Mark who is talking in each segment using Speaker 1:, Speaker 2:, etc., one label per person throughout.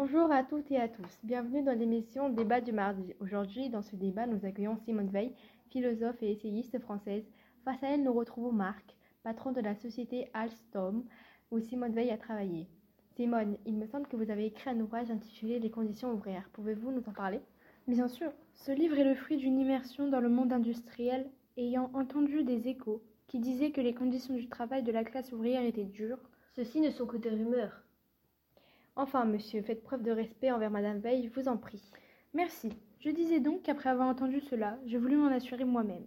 Speaker 1: Bonjour à toutes et à tous. Bienvenue dans l'émission Débat du mardi. Aujourd'hui, dans ce débat, nous accueillons Simone Veil, philosophe et essayiste française. Face à elle, nous retrouvons Marc, patron de la société Alstom, où Simone Veil a travaillé. Simone, il me semble que vous avez écrit un ouvrage intitulé Les conditions ouvrières. Pouvez-vous nous en parler?
Speaker 2: Bien sûr. Ce livre est le fruit d'une immersion dans le monde industriel, ayant entendu des échos qui disaient que les conditions du travail de la classe ouvrière étaient dures.
Speaker 3: Ceci ne sont que des rumeurs.
Speaker 1: Enfin, monsieur, faites preuve de respect envers Madame Veil, je vous en prie.
Speaker 2: Merci. Je disais donc qu'après avoir entendu cela, je voulus m'en assurer moi-même.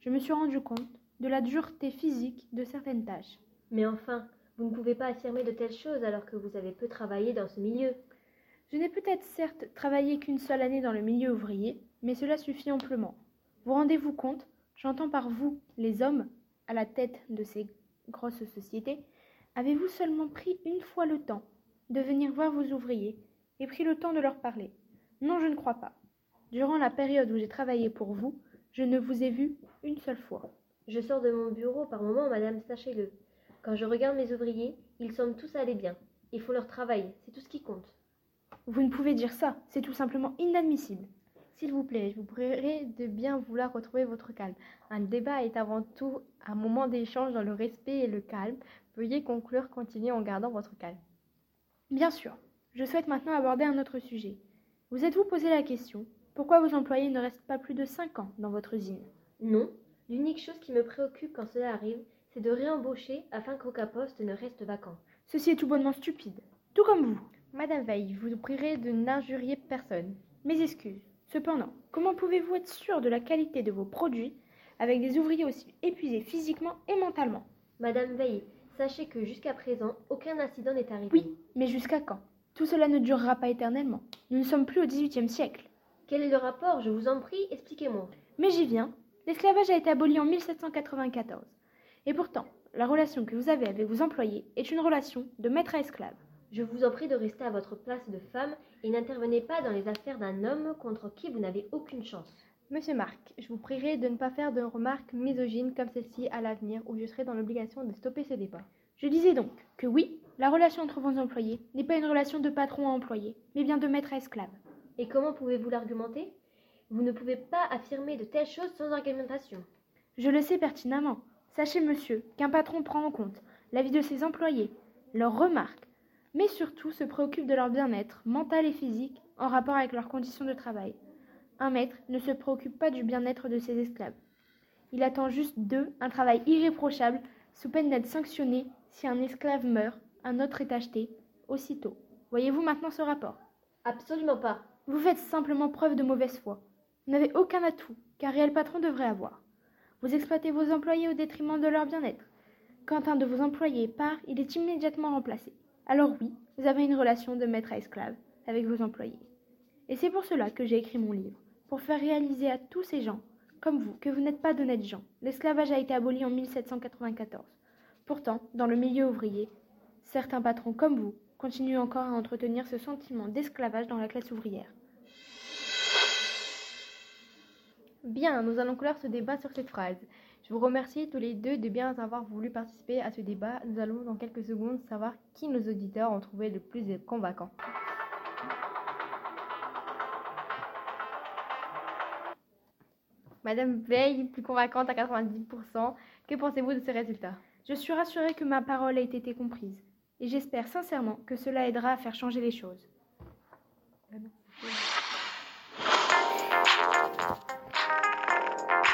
Speaker 2: Je me suis rendu compte de la dureté physique de certaines tâches.
Speaker 3: Mais enfin, vous ne pouvez pas affirmer de telles choses alors que vous avez peu travaillé dans ce milieu.
Speaker 2: Je n'ai peut-être certes travaillé qu'une seule année dans le milieu ouvrier, mais cela suffit amplement. Vous rendez-vous compte J'entends par vous, les hommes, à la tête de ces grosses sociétés, avez-vous seulement pris une fois le temps de venir voir vos ouvriers et pris le temps de leur parler Non, je ne crois pas. Durant la période où j'ai travaillé pour vous, je ne vous ai vu une seule fois.
Speaker 3: Je sors de mon bureau par moment, madame, sachez-le. Quand je regarde mes ouvriers, ils semblent tous aller bien. Ils font leur travail, c'est tout ce qui compte.
Speaker 2: Vous ne pouvez dire ça, c'est tout simplement inadmissible.
Speaker 1: S'il vous plaît, je vous prierai de bien vouloir retrouver votre calme. Un débat est avant tout un moment d'échange dans le respect et le calme. Veuillez conclure, continuez en gardant votre calme.
Speaker 2: Bien sûr. Je souhaite maintenant aborder un autre sujet. Vous êtes-vous posé la question pourquoi vos employés ne restent pas plus de cinq ans dans votre usine?
Speaker 3: Non. L'unique chose qui me préoccupe quand cela arrive, c'est de réembaucher afin qu'aucun poste ne reste vacant.
Speaker 2: Ceci est tout bonnement stupide. Tout comme vous.
Speaker 1: Madame Veil, je vous prierai de n'injurier personne.
Speaker 2: Mes excuses. Cependant, comment pouvez-vous être sûr de la qualité de vos produits avec des ouvriers aussi épuisés physiquement et mentalement?
Speaker 3: Madame Veil, sachez que jusqu'à présent, aucun incident n'est arrivé.
Speaker 2: Oui, mais jusqu'à quand? Tout cela ne durera pas éternellement. Nous ne sommes plus au XVIIIe siècle.
Speaker 3: Quel est le rapport? Je vous en prie, expliquez-moi.
Speaker 2: Mais j'y viens. L'esclavage a été aboli en 1794. Et pourtant, la relation que vous avez avec vos employés est une relation de maître à esclave.
Speaker 3: Je vous en prie de rester à votre place de femme et n'intervenez pas dans les affaires d'un homme contre qui vous n'avez aucune chance.
Speaker 1: Monsieur Marc, je vous prierai de ne pas faire de remarques misogynes comme celle-ci à l'avenir ou je serai dans l'obligation de stopper ce débat.
Speaker 2: Je disais donc que oui, la relation entre vos employés n'est pas une relation de patron à employé, mais bien de maître à esclave.
Speaker 3: Et comment pouvez-vous l'argumenter? Vous ne pouvez pas affirmer de telles choses sans argumentation.
Speaker 2: Je le sais pertinemment. Sachez, monsieur, qu'un patron prend en compte l'avis de ses employés, leurs remarques, mais surtout se préoccupe de leur bien-être mental et physique en rapport avec leurs conditions de travail. Un maître ne se préoccupe pas du bien-être de ses esclaves. Il attend juste d'eux un travail irréprochable, sous peine d'être sanctionné si un esclave meurt, un autre est acheté, aussitôt. Voyez-vous maintenant ce rapport?
Speaker 3: Absolument pas.
Speaker 2: Vous faites simplement preuve de mauvaise foi. Vous n'avez aucun atout qu'un réel patron devrait avoir. Vous exploitez vos employés au détriment de leur bien-être. Quand un de vos employés part, il est immédiatement remplacé. Alors oui, vous avez une relation de maître à esclave avec vos employés. Et c'est pour cela que j'ai écrit mon livre, pour faire réaliser à tous ces gens, comme vous, que vous n'êtes pas d'honnêtes gens. L'esclavage a été aboli en 1794. Pourtant, dans le milieu ouvrier, certains patrons comme vous continuent encore à entretenir ce sentiment d'esclavage dans la classe ouvrière.
Speaker 1: Bien, nous allons clore ce débat sur cette phrase. Je vous remercie tous les deux de bien avoir voulu participer à ce débat. Nous allons dans quelques secondes savoir qui nos auditeurs ont trouvé le plus convaincant. Madame Veil, plus convaincante à 90%. Que pensez-vous de ce résultat?
Speaker 2: Je suis rassurée que ma parole ait été comprise. Et j'espère sincèrement que cela aidera à faire changer les choses.